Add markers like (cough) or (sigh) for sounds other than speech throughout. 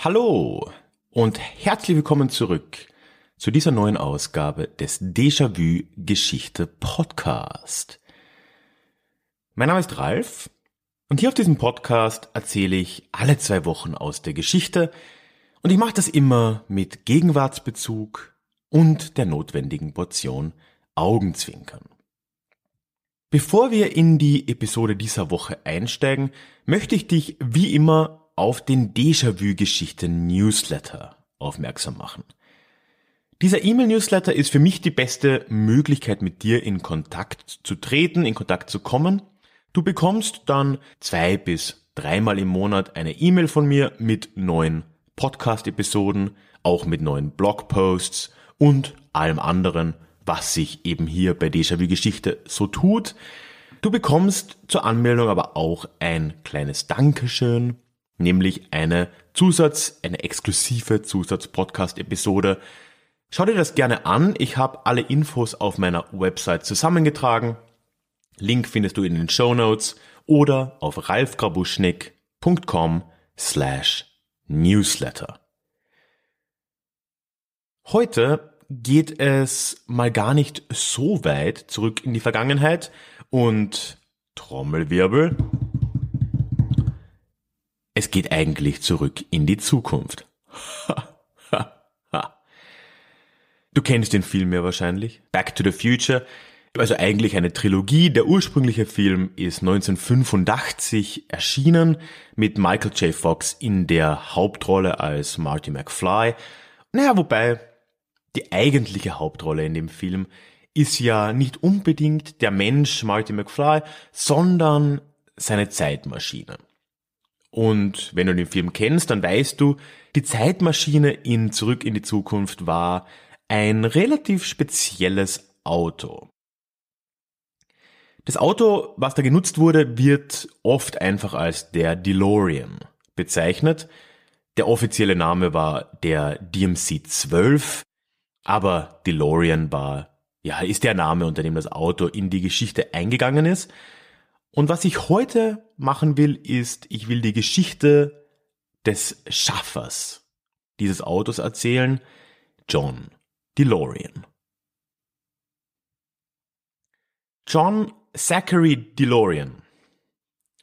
Hallo und herzlich willkommen zurück zu dieser neuen Ausgabe des Déjà-vu Geschichte Podcast. Mein Name ist Ralf und hier auf diesem Podcast erzähle ich alle zwei Wochen aus der Geschichte und ich mache das immer mit Gegenwartsbezug und der notwendigen Portion Augenzwinkern. Bevor wir in die Episode dieser Woche einsteigen, möchte ich dich wie immer auf den Déjà-vu-Geschichten-Newsletter aufmerksam machen. Dieser E-Mail-Newsletter ist für mich die beste Möglichkeit, mit dir in Kontakt zu treten, in Kontakt zu kommen. Du bekommst dann zwei bis dreimal im Monat eine E-Mail von mir mit neuen Podcast-Episoden, auch mit neuen Blogposts und allem anderen, was sich eben hier bei Déjà-vu Geschichte so tut. Du bekommst zur Anmeldung aber auch ein kleines Dankeschön nämlich eine Zusatz, eine exklusive Zusatz-Podcast-Episode. Schau dir das gerne an. Ich habe alle Infos auf meiner Website zusammengetragen. Link findest du in den Show Notes oder auf ralfgrabuschnick.com slash newsletter. Heute geht es mal gar nicht so weit zurück in die Vergangenheit und Trommelwirbel. Es geht eigentlich zurück in die Zukunft. (laughs) du kennst den Film ja wahrscheinlich. Back to the Future. Also eigentlich eine Trilogie. Der ursprüngliche Film ist 1985 erschienen mit Michael J. Fox in der Hauptrolle als Marty McFly. Naja, wobei die eigentliche Hauptrolle in dem Film ist ja nicht unbedingt der Mensch Marty McFly, sondern seine Zeitmaschine. Und wenn du den Film kennst, dann weißt du, die Zeitmaschine in Zurück in die Zukunft war ein relativ spezielles Auto. Das Auto, was da genutzt wurde, wird oft einfach als der DeLorean bezeichnet. Der offizielle Name war der DMC-12, aber DeLorean war, ja, ist der Name, unter dem das Auto in die Geschichte eingegangen ist. Und was ich heute machen will, ist, ich will die Geschichte des Schaffers dieses Autos erzählen, John DeLorean. John Zachary DeLorean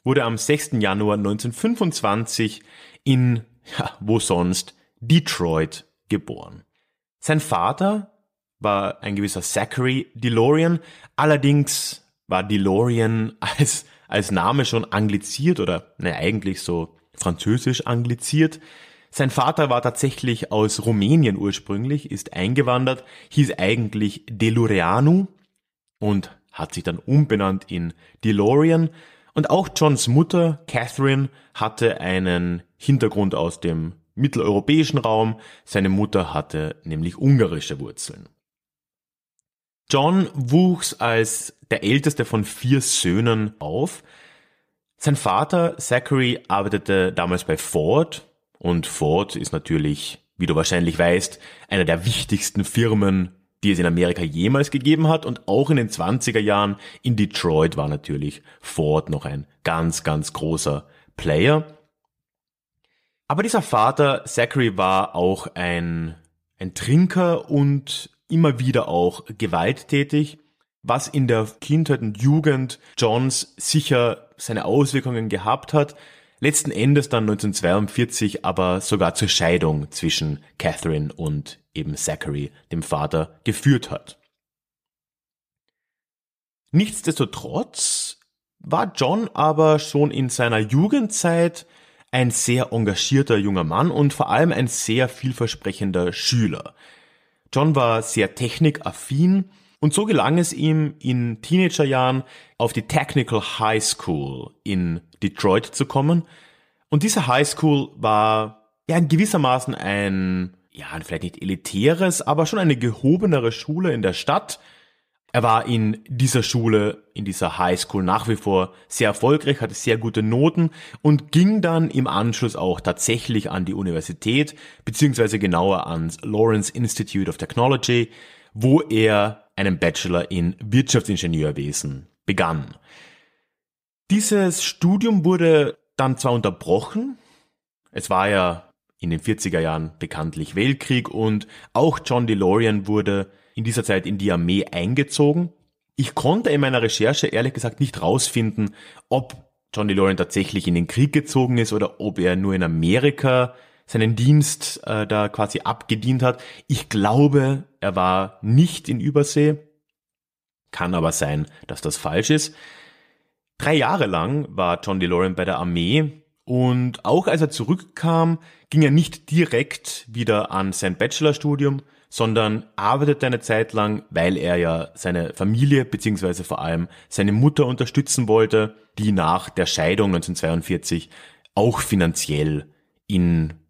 wurde am 6. Januar 1925 in, ja, wo sonst, Detroit geboren. Sein Vater war ein gewisser Zachary DeLorean, allerdings war DeLorean als, als Name schon angliziert oder ne, eigentlich so französisch angliziert. Sein Vater war tatsächlich aus Rumänien ursprünglich, ist eingewandert, hieß eigentlich DeLoreanu und hat sich dann umbenannt in DeLorean. Und auch Johns Mutter, Catherine, hatte einen Hintergrund aus dem mitteleuropäischen Raum. Seine Mutter hatte nämlich ungarische Wurzeln. John wuchs als der älteste von vier Söhnen auf. Sein Vater Zachary arbeitete damals bei Ford und Ford ist natürlich, wie du wahrscheinlich weißt, einer der wichtigsten Firmen, die es in Amerika jemals gegeben hat und auch in den 20er Jahren in Detroit war natürlich Ford noch ein ganz, ganz großer Player. Aber dieser Vater Zachary war auch ein, ein Trinker und immer wieder auch gewalttätig, was in der Kindheit und Jugend Johns sicher seine Auswirkungen gehabt hat. Letzten Endes dann 1942 aber sogar zur Scheidung zwischen Catherine und eben Zachary, dem Vater, geführt hat. Nichtsdestotrotz war John aber schon in seiner Jugendzeit ein sehr engagierter junger Mann und vor allem ein sehr vielversprechender Schüler. John war sehr technikaffin und so gelang es ihm in Teenagerjahren auf die Technical High School in Detroit zu kommen. Und diese High School war ja in gewissermaßen ein ja, vielleicht nicht elitäres, aber schon eine gehobenere Schule in der Stadt. Er war in dieser Schule, in dieser Highschool nach wie vor sehr erfolgreich, hatte sehr gute Noten und ging dann im Anschluss auch tatsächlich an die Universität, beziehungsweise genauer ans Lawrence Institute of Technology, wo er einen Bachelor in Wirtschaftsingenieurwesen begann. Dieses Studium wurde dann zwar unterbrochen, es war ja in den 40er Jahren bekanntlich Weltkrieg und auch John DeLorean wurde in dieser Zeit in die Armee eingezogen. Ich konnte in meiner Recherche ehrlich gesagt nicht rausfinden, ob John DeLorean tatsächlich in den Krieg gezogen ist oder ob er nur in Amerika seinen Dienst äh, da quasi abgedient hat. Ich glaube, er war nicht in Übersee. Kann aber sein, dass das falsch ist. Drei Jahre lang war John DeLorean bei der Armee und auch als er zurückkam, ging er nicht direkt wieder an sein Bachelorstudium, sondern arbeitete eine Zeit lang, weil er ja seine Familie beziehungsweise vor allem seine Mutter unterstützen wollte, die nach der Scheidung 1942 auch finanziell in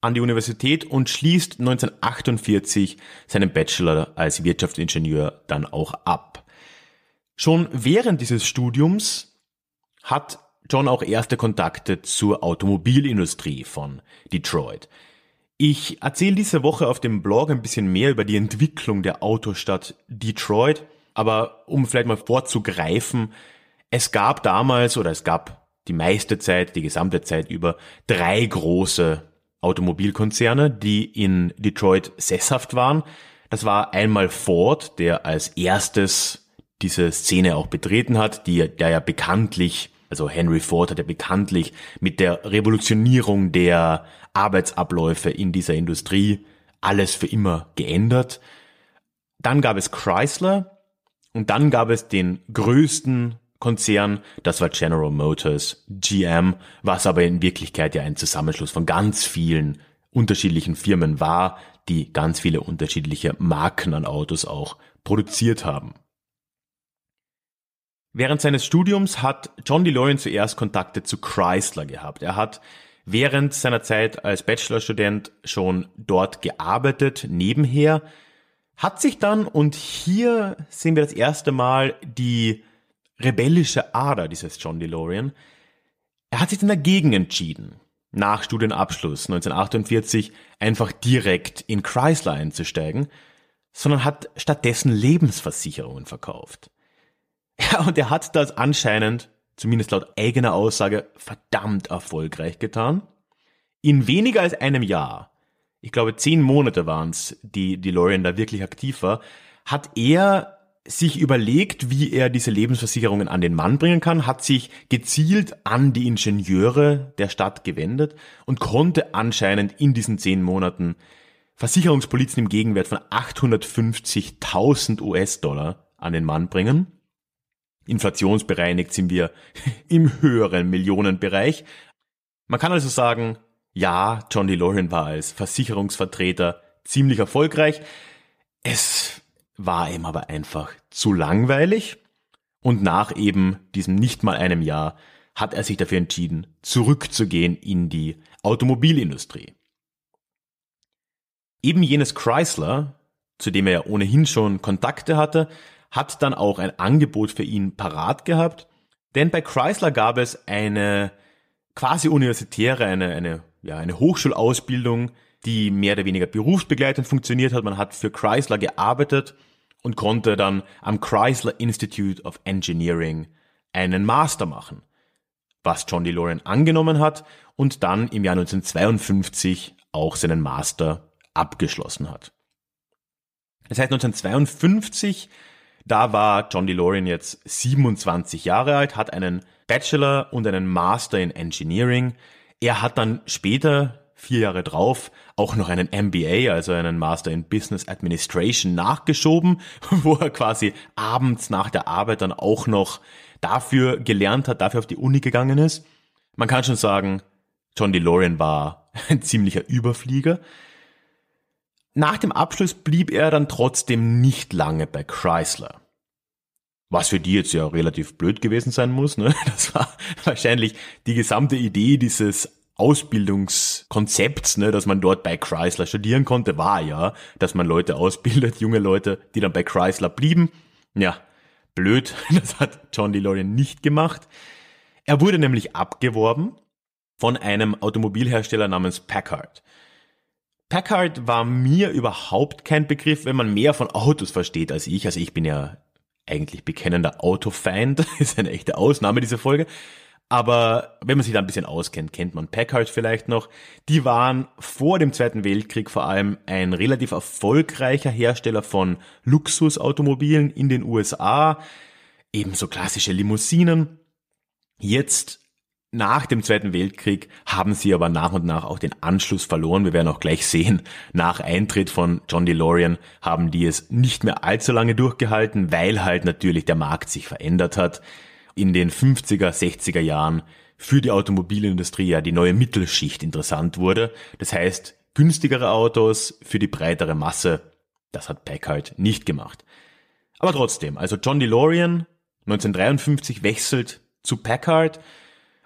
an die Universität und schließt 1948 seinen Bachelor als Wirtschaftsingenieur dann auch ab. Schon während dieses Studiums hat John auch erste Kontakte zur Automobilindustrie von Detroit. Ich erzähle diese Woche auf dem Blog ein bisschen mehr über die Entwicklung der Autostadt Detroit, aber um vielleicht mal vorzugreifen, es gab damals oder es gab die meiste Zeit, die gesamte Zeit über drei große Automobilkonzerne, die in Detroit sesshaft waren. Das war einmal Ford, der als erstes diese Szene auch betreten hat, die, der ja bekanntlich, also Henry Ford hat ja bekanntlich mit der Revolutionierung der Arbeitsabläufe in dieser Industrie alles für immer geändert. Dann gab es Chrysler und dann gab es den größten Konzern, das war General Motors, GM, was aber in Wirklichkeit ja ein Zusammenschluss von ganz vielen unterschiedlichen Firmen war, die ganz viele unterschiedliche Marken an Autos auch produziert haben. Während seines Studiums hat John DeLorean zuerst Kontakte zu Chrysler gehabt. Er hat während seiner Zeit als Bachelorstudent schon dort gearbeitet, nebenher, hat sich dann, und hier sehen wir das erste Mal die rebellische Ader dieses John DeLorean. Er hat sich dann dagegen entschieden, nach Studienabschluss 1948 einfach direkt in Chrysler einzusteigen, sondern hat stattdessen Lebensversicherungen verkauft. (laughs) Ja, und er hat das anscheinend, zumindest laut eigener Aussage, verdammt erfolgreich getan. In weniger als einem Jahr, ich glaube zehn Monate waren es, die DeLorean da wirklich aktiv war, hat er sich überlegt, wie er diese Lebensversicherungen an den Mann bringen kann, hat sich gezielt an die Ingenieure der Stadt gewendet und konnte anscheinend in diesen zehn Monaten Versicherungspolizen im Gegenwert von 850.000 US-Dollar an den Mann bringen. Inflationsbereinigt sind wir (laughs) im höheren Millionenbereich. Man kann also sagen, ja, John DeLorean war als Versicherungsvertreter ziemlich erfolgreich. Es war ihm aber einfach zu langweilig und nach eben diesem nicht mal einem Jahr hat er sich dafür entschieden, zurückzugehen in die Automobilindustrie. Eben jenes Chrysler, zu dem er ja ohnehin schon Kontakte hatte, hat dann auch ein Angebot für ihn parat gehabt, denn bei Chrysler gab es eine quasi universitäre, eine, eine, ja, eine Hochschulausbildung, die mehr oder weniger berufsbegleitend funktioniert hat. Man hat für Chrysler gearbeitet und konnte dann am Chrysler Institute of Engineering einen Master machen, was John DeLorean angenommen hat und dann im Jahr 1952 auch seinen Master abgeschlossen hat. Das heißt, 1952 Da war John DeLorean jetzt 27 Jahre alt, hat einen Bachelor und einen Master in Engineering. Er hat dann später, vier Jahre drauf, auch noch einen MBA, also einen Master in Business Administration nachgeschoben, (laughs) wo er quasi abends nach der Arbeit dann auch noch dafür gelernt hat, dafür auf die Uni gegangen ist. Man kann schon sagen, John DeLorean war (laughs) ein ziemlicher Überflieger. Nach dem Abschluss blieb er dann trotzdem nicht lange bei Chrysler. Was für die jetzt ja relativ blöd gewesen sein muss. Ne? (laughs) Das war wahrscheinlich die gesamte Idee dieses Ausbildungskonzepts, ne, dass man dort bei Chrysler studieren konnte, war ja, dass man Leute ausbildet, junge Leute, die dann bei Chrysler blieben. Ja, blöd, (laughs) das hat John DeLorean nicht gemacht. Er wurde nämlich abgeworben von einem Automobilhersteller namens Packard. Packard war mir überhaupt kein Begriff, wenn man mehr von Autos versteht als ich. Also ich bin ja eigentlich bekennender Autofeind. (laughs) ist eine echte Ausnahme, diese Folge. Aber wenn man sich da ein bisschen auskennt, kennt man Packard vielleicht noch. Die waren vor dem Zweiten Weltkrieg vor allem ein relativ erfolgreicher Hersteller von Luxusautomobilen in den USA. Ebenso klassische Limousinen. Jetzt nach dem Zweiten Weltkrieg haben sie aber nach und nach auch den Anschluss verloren. Wir werden auch gleich sehen, nach Eintritt von John DeLorean haben die es nicht mehr allzu lange durchgehalten, weil halt natürlich der Markt sich verändert hat. In den 50er, 60er Jahren für die Automobilindustrie ja die neue Mittelschicht interessant wurde. Das heißt, günstigere Autos für die breitere Masse. Das hat Packard nicht gemacht. Aber trotzdem, also John DeLorean 1953 wechselt zu Packard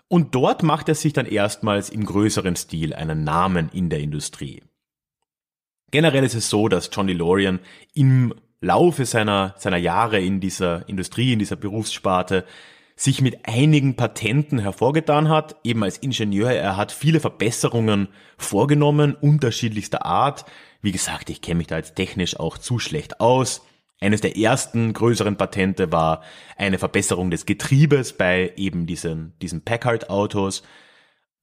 und dort macht er sich dann erstmals im größeren Stil einen Namen in der Industrie. Generell ist es so, dass John DeLorean im Laufe seiner, seiner Jahre in dieser Industrie, in dieser Berufssparte, sich mit einigen Patenten hervorgetan hat, eben als Ingenieur. Er hat viele Verbesserungen vorgenommen, unterschiedlichster Art. Wie gesagt, ich kenne mich da jetzt technisch auch zu schlecht aus. Eines der ersten größeren Patente war eine Verbesserung des Getriebes bei eben diesen, diesen Packard-Autos.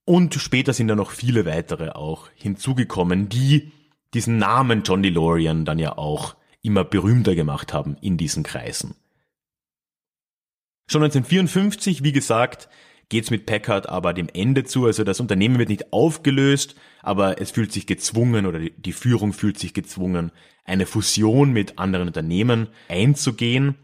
Und später sind da noch viele weitere auch hinzugekommen, die diesen Namen John DeLorean dann ja auch immer berühmter gemacht haben in diesen Kreisen. Schon 1954, wie gesagt, geht's mit Packard aber dem Ende zu. Also das Unternehmen wird nicht aufgelöst, aber es fühlt sich gezwungen oder die Führung fühlt sich gezwungen, eine Fusion mit anderen Unternehmen einzugehen.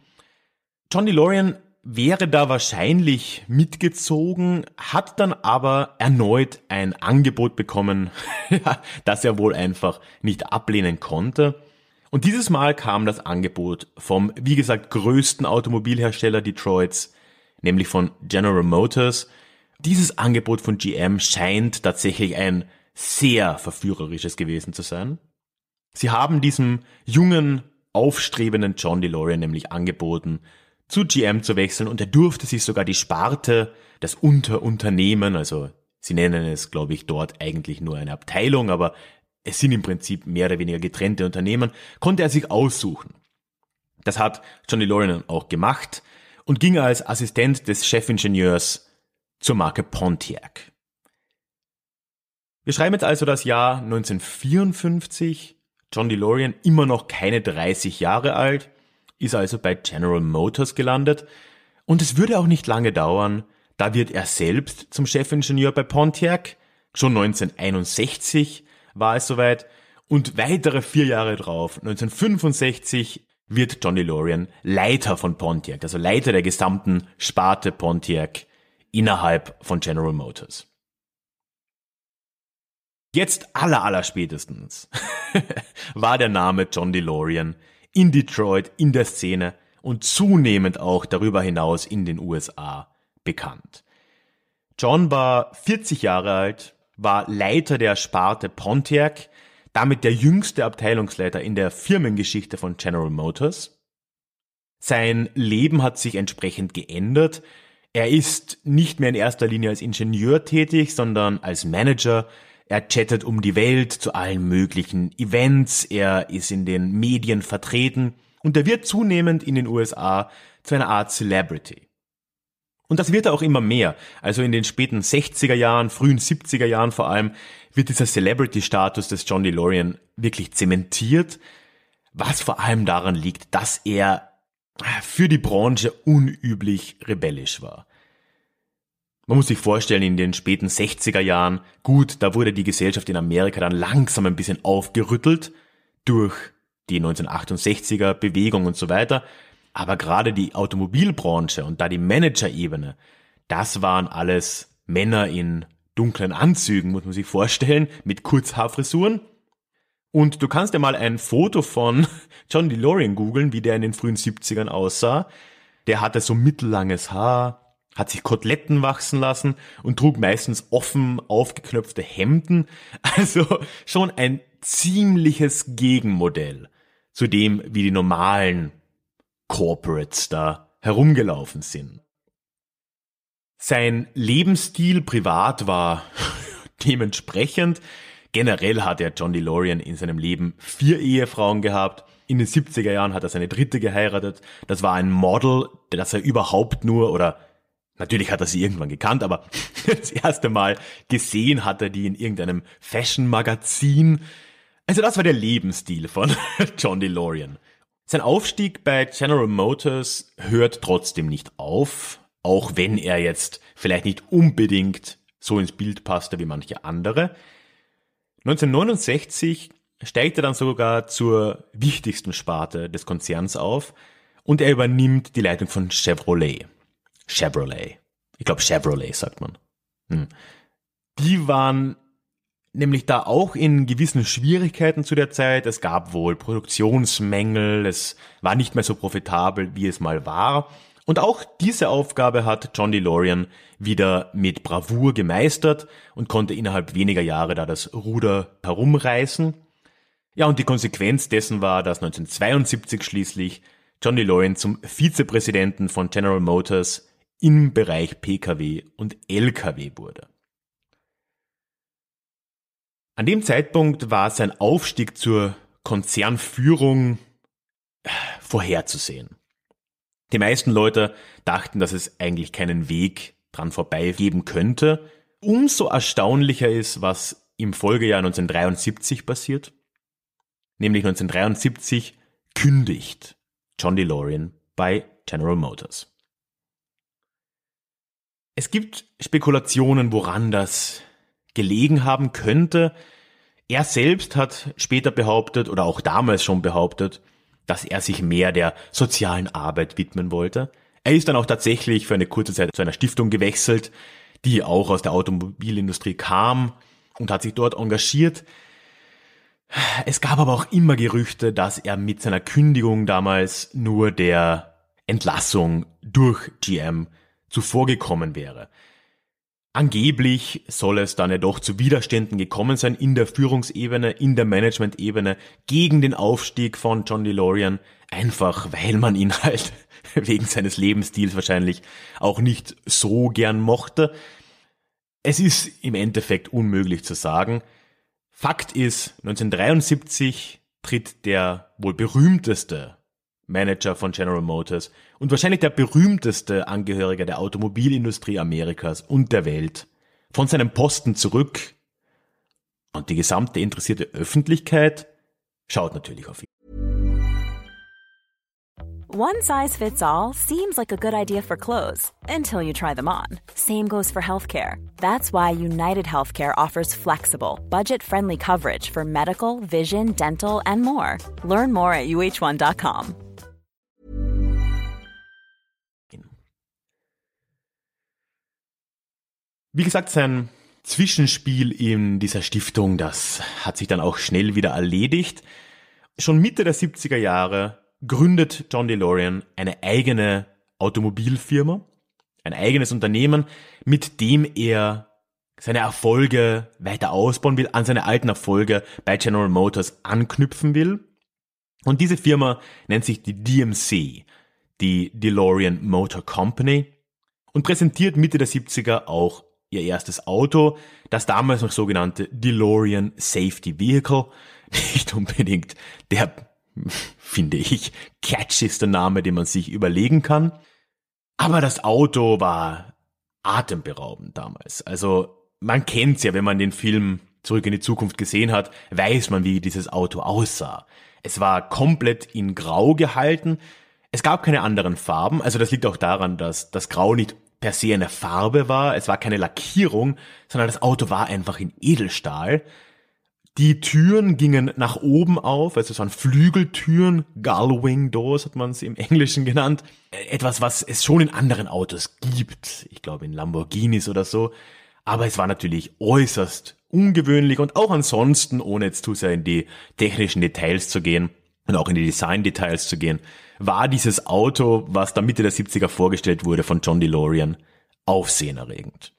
John DeLorean wäre da wahrscheinlich mitgezogen, hat dann aber erneut ein Angebot bekommen, (laughs) das er wohl einfach nicht ablehnen konnte. Und dieses Mal kam das Angebot vom, wie gesagt, größten Automobilhersteller Detroits, nämlich von General Motors. Dieses Angebot von GM scheint tatsächlich ein sehr verführerisches gewesen zu sein. Sie haben diesem jungen, aufstrebenden John DeLorean nämlich angeboten, zu GM zu wechseln und er durfte sich sogar die Sparte, das Unterunternehmen, also sie nennen es, glaube ich, dort eigentlich nur eine Abteilung, aber es sind im Prinzip mehr oder weniger getrennte Unternehmen, konnte er sich aussuchen. Das hat John DeLorean auch gemacht und ging als Assistent des Chefingenieurs zur Marke Pontiac. Wir schreiben jetzt also das Jahr 1954. John DeLorean immer noch keine 30 Jahre alt, ist also bei General Motors gelandet und es würde auch nicht lange dauern, da wird er selbst zum Chefingenieur bei Pontiac. Schon 1961 war es soweit und weitere vier Jahre drauf, 1965, wird John DeLorean Leiter von Pontiac, also Leiter der gesamten Sparte Pontiac innerhalb von General Motors. Jetzt aller aller spätestens (laughs) war der Name John DeLorean in Detroit in der Szene und zunehmend auch darüber hinaus in den USA bekannt. John war 40 Jahre alt, war Leiter der Sparte Pontiac, damit der jüngste Abteilungsleiter in der Firmengeschichte von General Motors. Sein Leben hat sich entsprechend geändert. Er ist nicht mehr in erster Linie als Ingenieur tätig, sondern als Manager. Er chattet um die Welt zu allen möglichen Events. Er ist in den Medien vertreten und er wird zunehmend in den USA zu einer Art Celebrity. Und das wird auch immer mehr. Also in den späten 60er Jahren, frühen 70er Jahren vor allem, wird dieser Celebrity-Status des John DeLorean wirklich zementiert, was vor allem daran liegt, dass er für die Branche unüblich rebellisch war. Man muss sich vorstellen, in den späten 60er Jahren, gut, da wurde die Gesellschaft in Amerika dann langsam ein bisschen aufgerüttelt durch die 1968er Bewegung und so weiter. Aber gerade die Automobilbranche und da die Managerebene, das waren alles Männer in dunklen Anzügen, muss man sich vorstellen, mit Kurzhaarfrisuren. Und du kannst ja mal ein Foto von (laughs) John DeLorean googeln, wie der in den frühen 70ern aussah. Der hatte so mittellanges Haar, hat sich Koteletten wachsen lassen und trug meistens offen aufgeknöpfte Hemden. (laughs) Also schon ein ziemliches Gegenmodell zu dem, wie die normalen Corporates da herumgelaufen sind. Sein Lebensstil privat war (laughs) dementsprechend. Generell hat er John DeLorean in seinem Leben vier Ehefrauen gehabt. In den 70er Jahren hat er seine dritte geheiratet. Das war ein Model, das er überhaupt nur oder Natürlich hat er sie irgendwann gekannt, aber (laughs) das erste Mal gesehen hat er die in irgendeinem Fashion-Magazin. Also das war der Lebensstil von (laughs) John DeLorean. Sein Aufstieg bei General Motors hört trotzdem nicht auf, auch wenn er jetzt vielleicht nicht unbedingt so ins Bild passte wie manche andere. 1969 steigt er dann sogar zur wichtigsten Sparte des Konzerns auf und er übernimmt die Leitung von Chevrolet. Chevrolet. Ich glaube Chevrolet sagt man. Hm. Die waren nämlich da auch in gewissen Schwierigkeiten zu der Zeit. Es gab wohl Produktionsmängel, es war nicht mehr so profitabel, wie es mal war. Und auch diese Aufgabe hat John DeLorean wieder mit Bravour gemeistert und konnte innerhalb weniger Jahre da das Ruder herumreißen. Ja, und die Konsequenz dessen war, dass 1972 schließlich John DeLorean zum Vizepräsidenten von General Motors im Bereich Pkw und Lkw wurde. An dem Zeitpunkt war sein Aufstieg zur Konzernführung äh, vorherzusehen. Die meisten Leute dachten, dass es eigentlich keinen Weg dran vorbei geben könnte. Umso erstaunlicher ist, was im Folgejahr 1973 passiert. Nämlich 1973 kündigt John DeLorean bei General Motors. Es gibt Spekulationen, woran das gelegen haben könnte. Er selbst hat später behauptet oder auch damals schon behauptet, dass er sich mehr der sozialen Arbeit widmen wollte. Er ist dann auch tatsächlich für eine kurze Zeit zu einer Stiftung gewechselt, die auch aus der Automobilindustrie kam und hat sich dort engagiert. Es gab aber auch immer Gerüchte, dass er mit seiner Kündigung damals nur der Entlassung durch GM zuvorgekommen wäre. Angeblich soll es dann ja doch zu Widerständen gekommen sein in der Führungsebene, in der Managementebene gegen den Aufstieg von John DeLorean, einfach weil man ihn halt (laughs) wegen seines Lebensstils wahrscheinlich auch nicht so gern mochte. Es ist im Endeffekt unmöglich zu sagen. Fakt ist, 1973 tritt der wohl berühmteste Manager von General Motors und wahrscheinlich der berühmteste Angehörige der Automobilindustrie Amerikas und der Welt, von seinem Posten zurück und die gesamte interessierte Öffentlichkeit schaut natürlich auf ihn. One size fits all seems like a good idea for clothes until you try them on. Same goes for healthcare. That's why United Healthcare offers flexible, budget-friendly coverage for medical, vision, dental and more. Learn more at uh1.com. Wie gesagt, sein Zwischenspiel in dieser Stiftung, das hat sich dann auch schnell wieder erledigt. Schon Mitte der 70er Jahre gründet John DeLorean eine eigene Automobilfirma, ein eigenes Unternehmen, mit dem er seine Erfolge weiter ausbauen will, an seine alten Erfolge bei General Motors anknüpfen will. Und diese Firma nennt sich die DMC, die DeLorean Motor Company, und präsentiert Mitte der 70er auch ihr erstes Auto, das damals noch sogenannte DeLorean Safety Vehicle. Nicht unbedingt der, (laughs) finde ich, catchigste Name, den man sich überlegen kann. Aber das Auto war atemberaubend damals. Also man kennt's ja, wenn man den Film Zurück in die Zukunft gesehen hat, weiß man, wie dieses Auto aussah. Es war komplett in Grau gehalten. Es gab keine anderen Farben, also das liegt auch daran, dass das Grau nicht per se eine Farbe war, es war keine Lackierung, sondern das Auto war einfach in Edelstahl. Die Türen gingen nach oben auf, also es waren Flügeltüren, Gullwing Doors hat man es im Englischen genannt. Etwas, was es schon in anderen Autos gibt. Ich glaube in Lamborghinis oder so. Aber es war natürlich äußerst ungewöhnlich und auch ansonsten, ohne jetzt zu sehr in die technischen Details zu gehen und auch in die Design-Details zu gehen, war dieses Auto, was da Mitte der 70er vorgestellt wurde von John DeLorean, aufsehenerregend.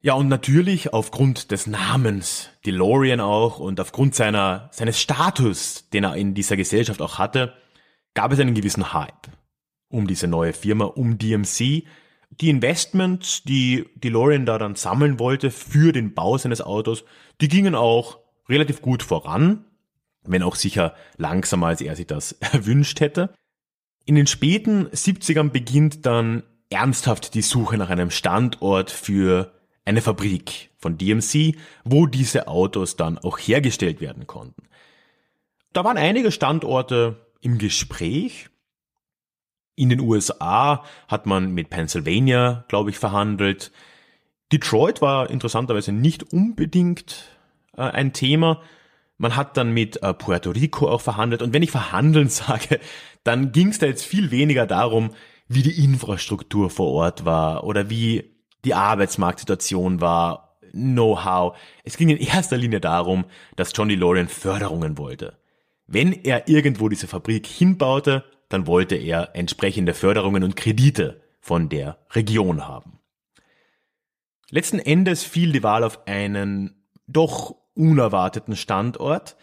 Ja, und natürlich aufgrund des Namens DeLorean auch und aufgrund seiner, seines Status, den er in dieser Gesellschaft auch hatte, gab es einen gewissen Hype um diese neue Firma, um DMC. Die Investments, die DeLorean da dann sammeln wollte für den Bau seines Autos, die gingen auch relativ gut voran wenn auch sicher langsamer, als er sich das (laughs) erwünscht hätte. In den späten 70ern beginnt dann ernsthaft die Suche nach einem Standort für eine Fabrik von DMC, wo diese Autos dann auch hergestellt werden konnten. Da waren einige Standorte im Gespräch. In den USA hat man mit Pennsylvania, glaube ich, verhandelt. Detroit war interessanterweise nicht unbedingt äh, ein Thema. Man hat dann mit äh, Puerto Rico auch verhandelt. Und wenn ich verhandeln (laughs) sage, dann ging es da jetzt viel weniger darum, wie die Infrastruktur vor Ort war oder wie die Arbeitsmarktsituation war, Know-how. Es ging in erster Linie darum, dass John DeLorean Förderungen wollte. Wenn er irgendwo diese Fabrik hinbaute, dann wollte er entsprechende Förderungen und Kredite von der Region haben. Letzten Endes fiel die Wahl auf einen doch unerwarteten Standort.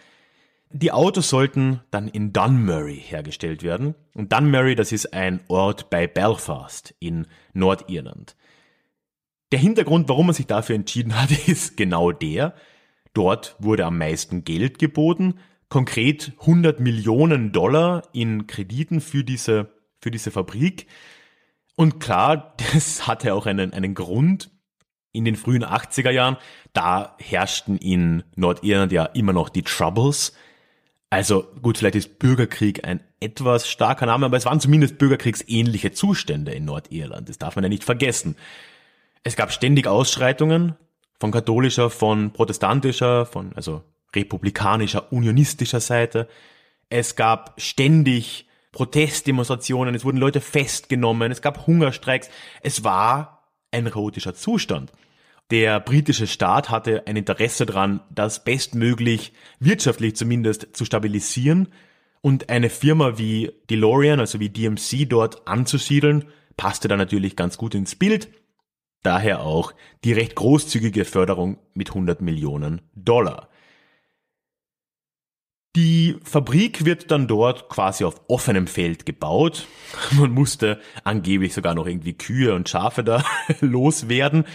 Die Autos sollten dann in Dunmurry hergestellt werden. Und Dunmurry, das ist ein Ort bei Belfast in Nordirland. Der Hintergrund, warum man sich dafür entschieden hat, (laughs) ist genau der. Dort wurde am meisten Geld geboten, konkret 100 Millionen Dollar in Krediten für diese, für diese Fabrik. Und klar, (laughs) das hatte auch einen, einen Grund in den frühen 80er Jahren, da herrschten in Nordirland ja immer noch die Troubles. Also gut, vielleicht ist Bürgerkrieg ein etwas starker Name, aber es waren zumindest bürgerkriegsähnliche Zustände in Nordirland. Das darf man ja nicht vergessen. Es gab ständig Ausschreitungen von katholischer, von protestantischer, von also republikanischer, unionistischer Seite. Es gab ständig Protestdemonstrationen, es wurden Leute festgenommen, es gab Hungerstreiks. Es war ein chaotischer Zustand. Der britische Staat hatte ein Interesse daran, das bestmöglich wirtschaftlich zumindest zu stabilisieren und eine Firma wie DeLorean, also wie DMC dort anzusiedeln, passte da natürlich ganz gut ins Bild. Daher auch die recht großzügige Förderung mit 100 Millionen Dollar. Die Fabrik wird dann dort quasi auf offenem Feld gebaut. (laughs) Man musste angeblich sogar noch irgendwie Kühe und Schafe da (laughs) loswerden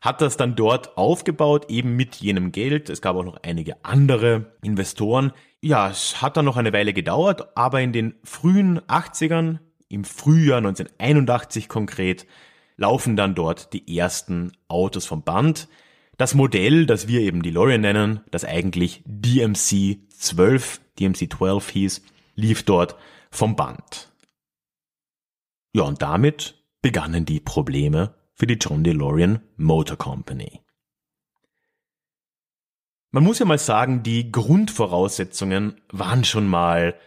hat das dann dort aufgebaut, eben mit jenem Geld. Es gab auch noch einige andere Investoren. Ja, es hat dann noch eine Weile gedauert, aber in den frühen 80ern, im Frühjahr 1981 konkret, laufen dann dort die ersten Autos vom Band. Das Modell, das wir eben DeLorean nennen, das eigentlich DMC 12, DMC 12 hieß, lief dort vom Band. Ja, und damit begannen die Probleme für die John DeLorean Motor Company. Man muss ja mal sagen, die Grundvoraussetzungen waren schon mal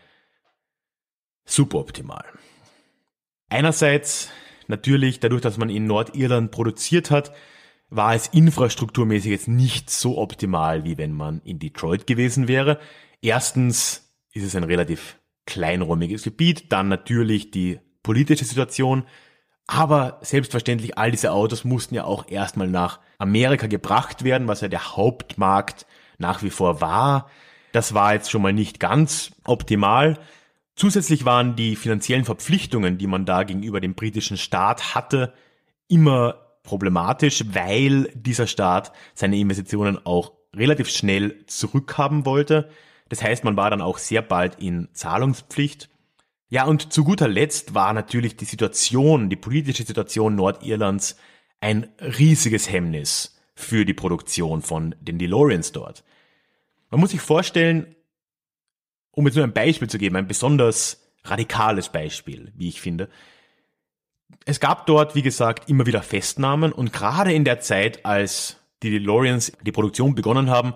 suboptimal. Einerseits natürlich dadurch, dass man in Nordirland produziert hat, war es infrastrukturmäßig jetzt nicht so optimal, wie wenn man in Detroit gewesen wäre. Erstens ist es ein relativ kleinräumiges Gebiet, dann natürlich die politische Situation. Aber selbstverständlich, all diese Autos mussten ja auch erstmal nach Amerika gebracht werden, was ja der Hauptmarkt nach wie vor war. Das war jetzt schon mal nicht ganz optimal. Zusätzlich waren die finanziellen Verpflichtungen, die man da gegenüber dem britischen Staat hatte, immer problematisch, weil dieser Staat seine Investitionen auch relativ schnell zurückhaben wollte. Das heißt, man war dann auch sehr bald in Zahlungspflicht ja, und zu guter Letzt war natürlich die Situation, die politische Situation Nordirlands ein riesiges Hemmnis für die Produktion von den DeLoreans dort. Man muss sich vorstellen, um jetzt nur ein Beispiel zu geben, ein besonders radikales Beispiel, wie ich finde. Es gab dort, wie gesagt, immer wieder Festnahmen und gerade in der Zeit, als die DeLoreans die Produktion begonnen haben,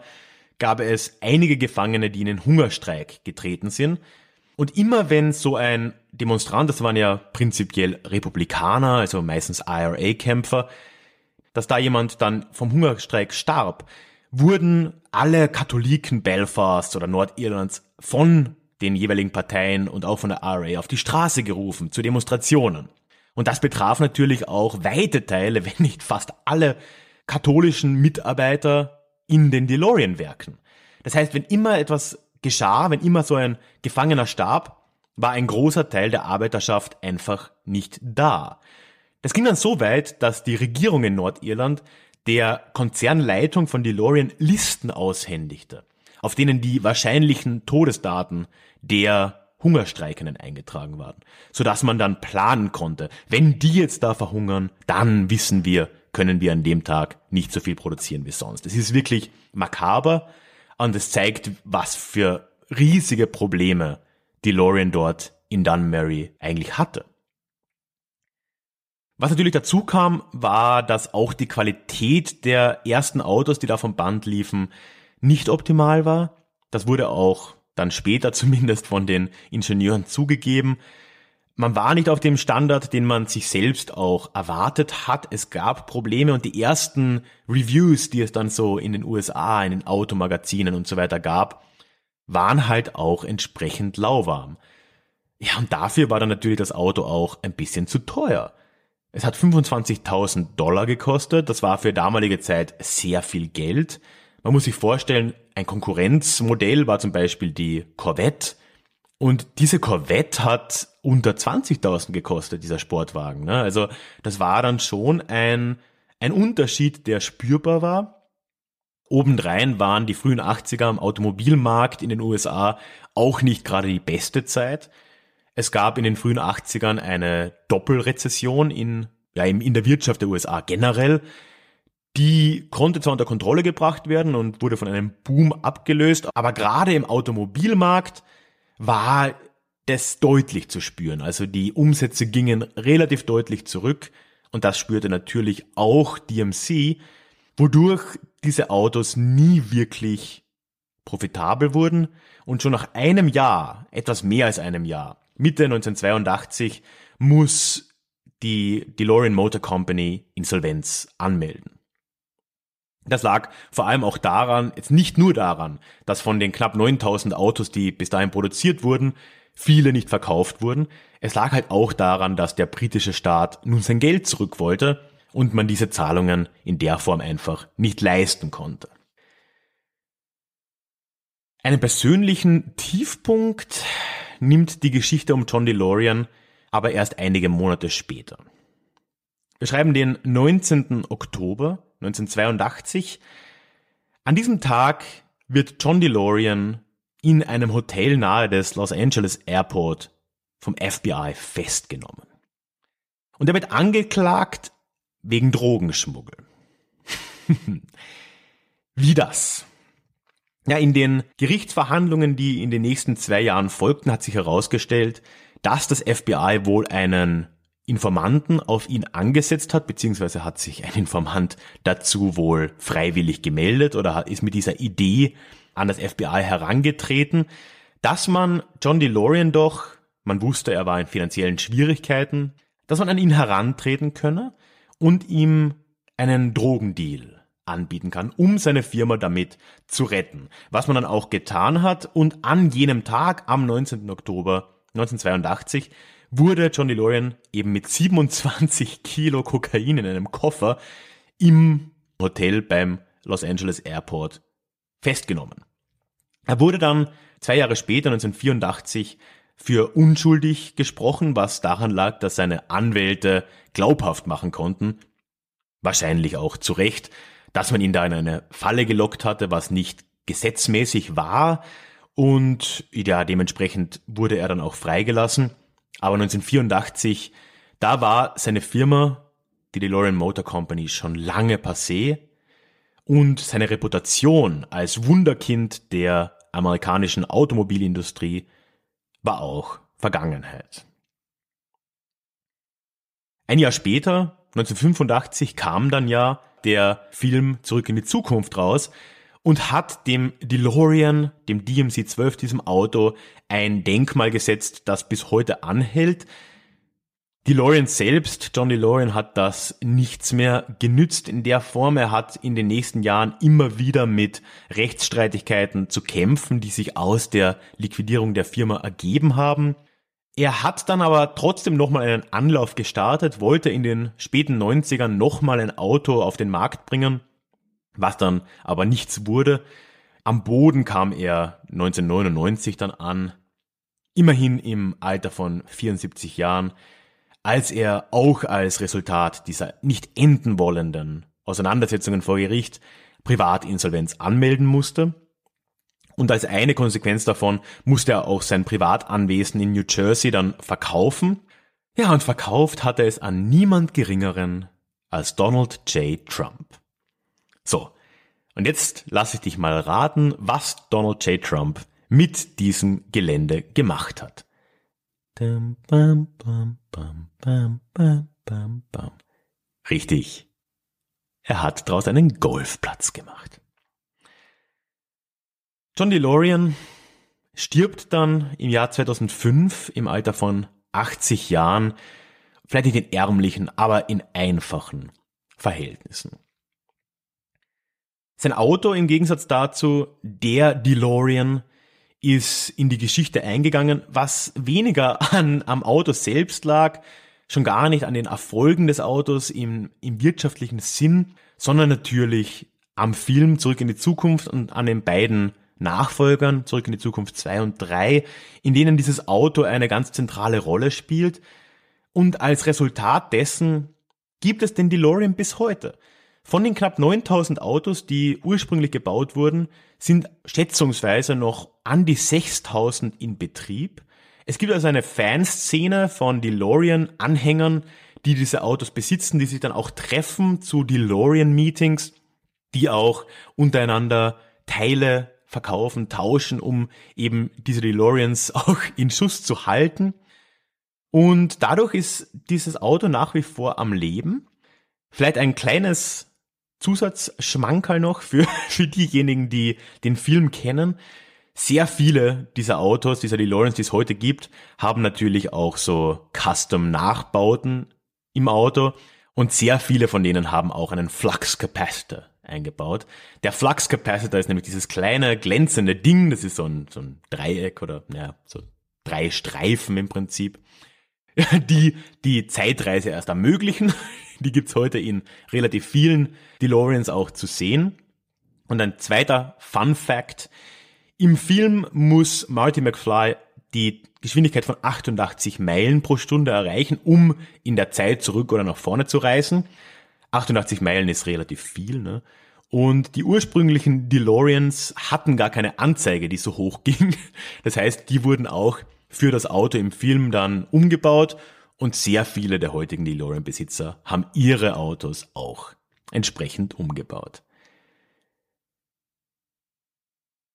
gab es einige Gefangene, die in den Hungerstreik getreten sind. Und immer wenn so ein Demonstrant, das waren ja prinzipiell Republikaner, also meistens IRA-Kämpfer, dass da jemand dann vom Hungerstreik starb, wurden alle Katholiken Belfast oder Nordirlands von den jeweiligen Parteien und auch von der IRA auf die Straße gerufen zu Demonstrationen. Und das betraf natürlich auch weite Teile, (laughs) wenn nicht fast alle katholischen Mitarbeiter in den DeLorean-Werken. Das heißt, wenn immer etwas geschah, wenn immer so ein Gefangener starb, war ein großer Teil der Arbeiterschaft einfach nicht da. Das ging dann so weit, dass die Regierung in Nordirland der Konzernleitung von DeLorean Listen aushändigte, auf denen die wahrscheinlichen Todesdaten der Hungerstreikenden eingetragen waren, sodass man dann planen konnte, wenn die jetzt da verhungern, dann wissen wir, können wir an dem Tag nicht so viel produzieren wie sonst. Es ist wirklich makaber und es zeigt, was für riesige Probleme DeLorean dort in Dunmary eigentlich hatte. Was natürlich dazu kam, war, dass auch die Qualität der ersten Autos, die da vom Band liefen, nicht optimal war. Das wurde auch dann später (laughs) zumindest von den Ingenieuren zugegeben. Man war nicht auf dem Standard, den man sich selbst auch erwartet hat. Es gab Probleme und die ersten Reviews, die es dann so in den USA, in den Automagazinen und so weiter gab, waren halt auch entsprechend lauwarm. Ja, und dafür war dann natürlich das Auto auch ein bisschen zu teuer. Es hat 25.000 Dollar gekostet. Das war für damalige Zeit sehr viel Geld. Man muss sich vorstellen, ein Konkurrenzmodell war zum Beispiel die Corvette. Und diese Corvette hat unter 20.000 gekostet, dieser Sportwagen. Ne? Also das war dann schon ein, ein Unterschied, der spürbar war. Obendrein waren die frühen 80er am Automobilmarkt in den USA auch nicht gerade die beste Zeit. Es gab in den frühen 80ern eine Doppelrezession in, ja, in der Wirtschaft der USA generell. Die konnte zwar unter Kontrolle gebracht werden und wurde von einem Boom abgelöst, aber gerade im Automobilmarkt war das deutlich zu spüren. Also die Umsätze gingen relativ deutlich zurück und das spürte natürlich auch DMC, wodurch diese Autos nie wirklich profitabel wurden und schon nach einem Jahr, etwas mehr als einem Jahr, Mitte 1982 muss die DeLorean Motor Company Insolvenz anmelden. Das lag vor allem auch daran, jetzt nicht nur daran, dass von den knapp 9000 Autos, die bis dahin produziert wurden, viele nicht verkauft wurden. Es lag halt auch daran, dass der britische Staat nun sein Geld zurück wollte und man diese Zahlungen in der Form einfach nicht leisten konnte. Einen persönlichen Tiefpunkt nimmt die Geschichte um John DeLorean aber erst einige Monate später. Wir schreiben den 19. Oktober 1982. An diesem Tag wird John DeLorean in einem Hotel nahe des Los Angeles Airport vom FBI festgenommen. Und er wird angeklagt wegen Drogenschmuggel. (laughs) Wie das? Ja, in den Gerichtsverhandlungen, die in den nächsten zwei Jahren folgten, hat sich herausgestellt, dass das FBI wohl einen Informanten auf ihn angesetzt hat, beziehungsweise hat sich ein Informant dazu wohl freiwillig gemeldet oder ist mit dieser Idee an das FBI herangetreten, dass man John DeLorean doch, man wusste, er war in finanziellen Schwierigkeiten, dass man an ihn herantreten könne und ihm einen Drogendeal anbieten kann, um seine Firma damit zu retten. Was man dann auch getan hat und an jenem Tag, am 19. Oktober 1982, wurde John DeLorean eben mit 27 Kilo Kokain in einem Koffer im Hotel beim Los Angeles Airport festgenommen. Er wurde dann zwei Jahre später, 1984, für unschuldig gesprochen, was daran lag, dass seine Anwälte glaubhaft machen konnten, wahrscheinlich auch zu Recht, dass man ihn da in eine Falle gelockt hatte, was nicht gesetzmäßig war. Und ja, dementsprechend wurde er dann auch freigelassen. Aber 1984, da war seine Firma, die DeLorean Motor Company, schon lange passé. Und seine Reputation als Wunderkind der amerikanischen Automobilindustrie war auch Vergangenheit. Ein Jahr später, 1985, kam dann ja der Film Zurück in die Zukunft raus und hat dem DeLorean, dem DMC-12, diesem Auto, ein Denkmal gesetzt, das bis heute anhält. DeLorean selbst, John DeLorean, hat das nichts mehr genützt in der Form. Er hat in den nächsten Jahren immer wieder mit Rechtsstreitigkeiten zu kämpfen, die sich aus der Liquidierung der Firma ergeben haben. Er hat dann aber trotzdem nochmal einen Anlauf gestartet, wollte in den späten 90ern nochmal ein Auto auf den Markt bringen, was dann aber nichts wurde. Am Boden kam er 1999 dann an, immerhin im Alter von 74 Jahren als er auch als Resultat dieser nicht enden wollenden Auseinandersetzungen vor Gericht Privatinsolvenz anmelden musste. Und als eine Konsequenz davon musste er auch sein Privatanwesen in New Jersey dann verkaufen. Ja, und verkauft hat er es an niemand geringeren als Donald J. Trump. So, und jetzt lasse ich dich mal raten, was Donald J. Trump mit diesem Gelände gemacht hat. Richtig. Er hat daraus einen Golfplatz gemacht. John DeLorean stirbt dann im Jahr 2005 im Alter von 80 Jahren, vielleicht nicht in ärmlichen, aber in einfachen Verhältnissen. Sein Auto im Gegensatz dazu, der DeLorean, ist in die Geschichte eingegangen, was weniger an, am Auto selbst lag, schon gar nicht an den Erfolgen des Autos im, im wirtschaftlichen Sinn, sondern natürlich am Film Zurück in die Zukunft und an den beiden Nachfolgern Zurück in die Zukunft 2 und 3, in denen dieses Auto eine ganz zentrale Rolle spielt. Und als Resultat dessen gibt es den DeLorean bis heute. Von den knapp 9000 Autos, die ursprünglich gebaut wurden, sind schätzungsweise noch an die 6000 in Betrieb. Es gibt also eine Fanszene von DeLorean-Anhängern, die diese Autos besitzen, die sich dann auch treffen zu DeLorean-Meetings, die auch untereinander Teile verkaufen, tauschen, um eben diese DeLoreans (laughs) auch in Schuss zu halten. Und dadurch ist dieses Auto nach wie vor am Leben. Vielleicht ein kleines Zusatzschmankerl noch für, (laughs) für diejenigen, die den Film kennen. Sehr viele dieser Autos, dieser DeLoreans, die es heute gibt, haben natürlich auch so Custom-Nachbauten im Auto und sehr viele von denen haben auch einen Flux Capacitor eingebaut. Der Flux Capacitor ist nämlich dieses kleine glänzende Ding, das ist so ein, so ein Dreieck oder naja, so drei Streifen im Prinzip, (laughs) die die Zeitreise erst ermöglichen. Die gibt's heute in relativ vielen DeLoreans auch zu sehen. Und ein zweiter Fun Fact. Im Film muss Marty McFly die Geschwindigkeit von 88 Meilen pro Stunde erreichen, um in der Zeit zurück oder nach vorne zu reisen. 88 Meilen ist relativ viel, ne? Und die ursprünglichen DeLoreans hatten gar keine Anzeige, die so hoch (laughs) ging. Das heißt, die wurden auch für das Auto im Film dann umgebaut und sehr viele der heutigen DeLorean-Besitzer haben ihre Autos auch entsprechend umgebaut.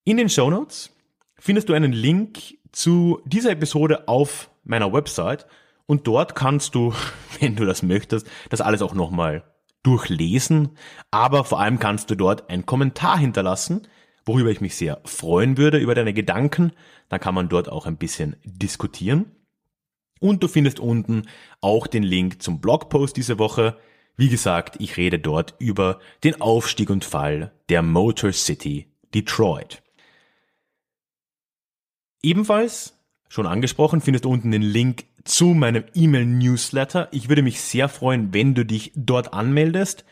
In den Show Notes findest du einen Link zu dieser Episode auf meiner Website und dort kannst du, (laughs) wenn du das möchtest, das alles auch nochmal durchlesen, aber vor allem kannst du dort einen Kommentar hinterlassen, worüber ich mich sehr freuen würde, über deine Gedanken. Da kann man dort auch ein bisschen diskutieren. Und du findest unten auch den Link zum Blogpost diese Woche. Wie gesagt, ich rede dort über den Aufstieg und Fall der Motor City Detroit. Ebenfalls, schon angesprochen, findest du unten den Link zu meinem E-Mail-Newsletter. Ich würde mich sehr freuen, wenn du dich dort anmeldest.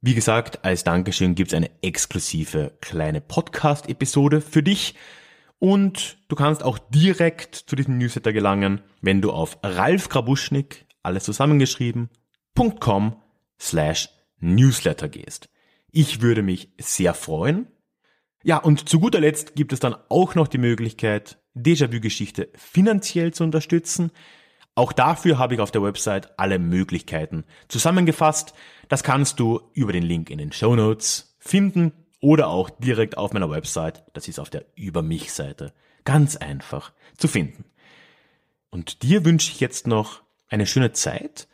Wie gesagt, als Dankeschön gibt es eine exklusive kleine Podcast-Episode für dich. Und du kannst auch direkt zu diesem Newsletter gelangen, wenn du auf ralfgrabuschnik, alles zusammengeschrieben, .com slash Newsletter gehst. Ich würde mich sehr freuen. Ja, und zu guter Letzt gibt es dann auch noch die Möglichkeit, Déjà-vu-Geschichte finanziell zu unterstützen. Auch dafür habe ich auf der Website alle Möglichkeiten zusammengefasst. Das kannst du über den Link in den Show Notes finden oder auch direkt auf meiner Website. Das ist auf der Über mich Seite. Ganz einfach zu finden. Und dir wünsche ich jetzt noch eine schöne Zeit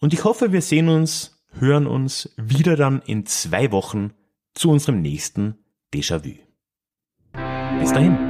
und ich hoffe, wir sehen uns, hören uns wieder dann in zwei Wochen zu unserem nächsten Déjà-vu. Bis dahin.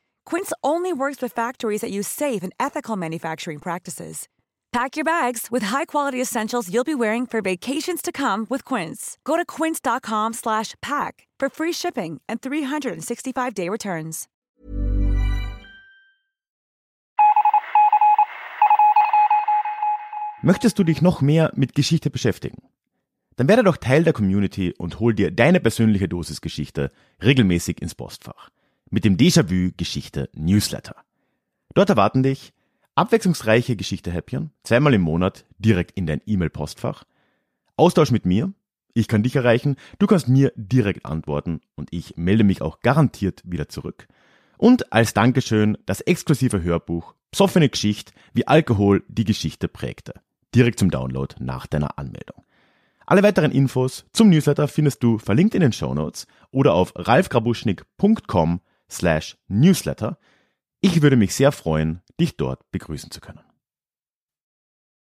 Quince only works with factories that use safe and ethical manufacturing practices. Pack your bags with high-quality essentials you'll be wearing for vacations to come with Quince. Go to quince.com/pack for free shipping and 365-day returns. Möchtest du dich noch mehr mit Geschichte beschäftigen? Dann werde doch Teil der Community und hol dir deine persönliche Dosis Geschichte regelmäßig ins Postfach mit dem Déjà-vu Geschichte Newsletter. Dort erwarten dich abwechslungsreiche Geschichte-Häppchen, zweimal im Monat direkt in dein E-Mail-Postfach, Austausch mit mir, ich kann dich erreichen, du kannst mir direkt antworten und ich melde mich auch garantiert wieder zurück. Und als Dankeschön das exklusive Hörbuch Psoffene Geschichte, wie Alkohol die Geschichte prägte. Direkt zum Download nach deiner Anmeldung. Alle weiteren Infos zum Newsletter findest du verlinkt in den Show Notes oder auf ralfgrabuschnik.com slash newsletter. Ich würde mich sehr freuen, dich dort begrüßen zu können.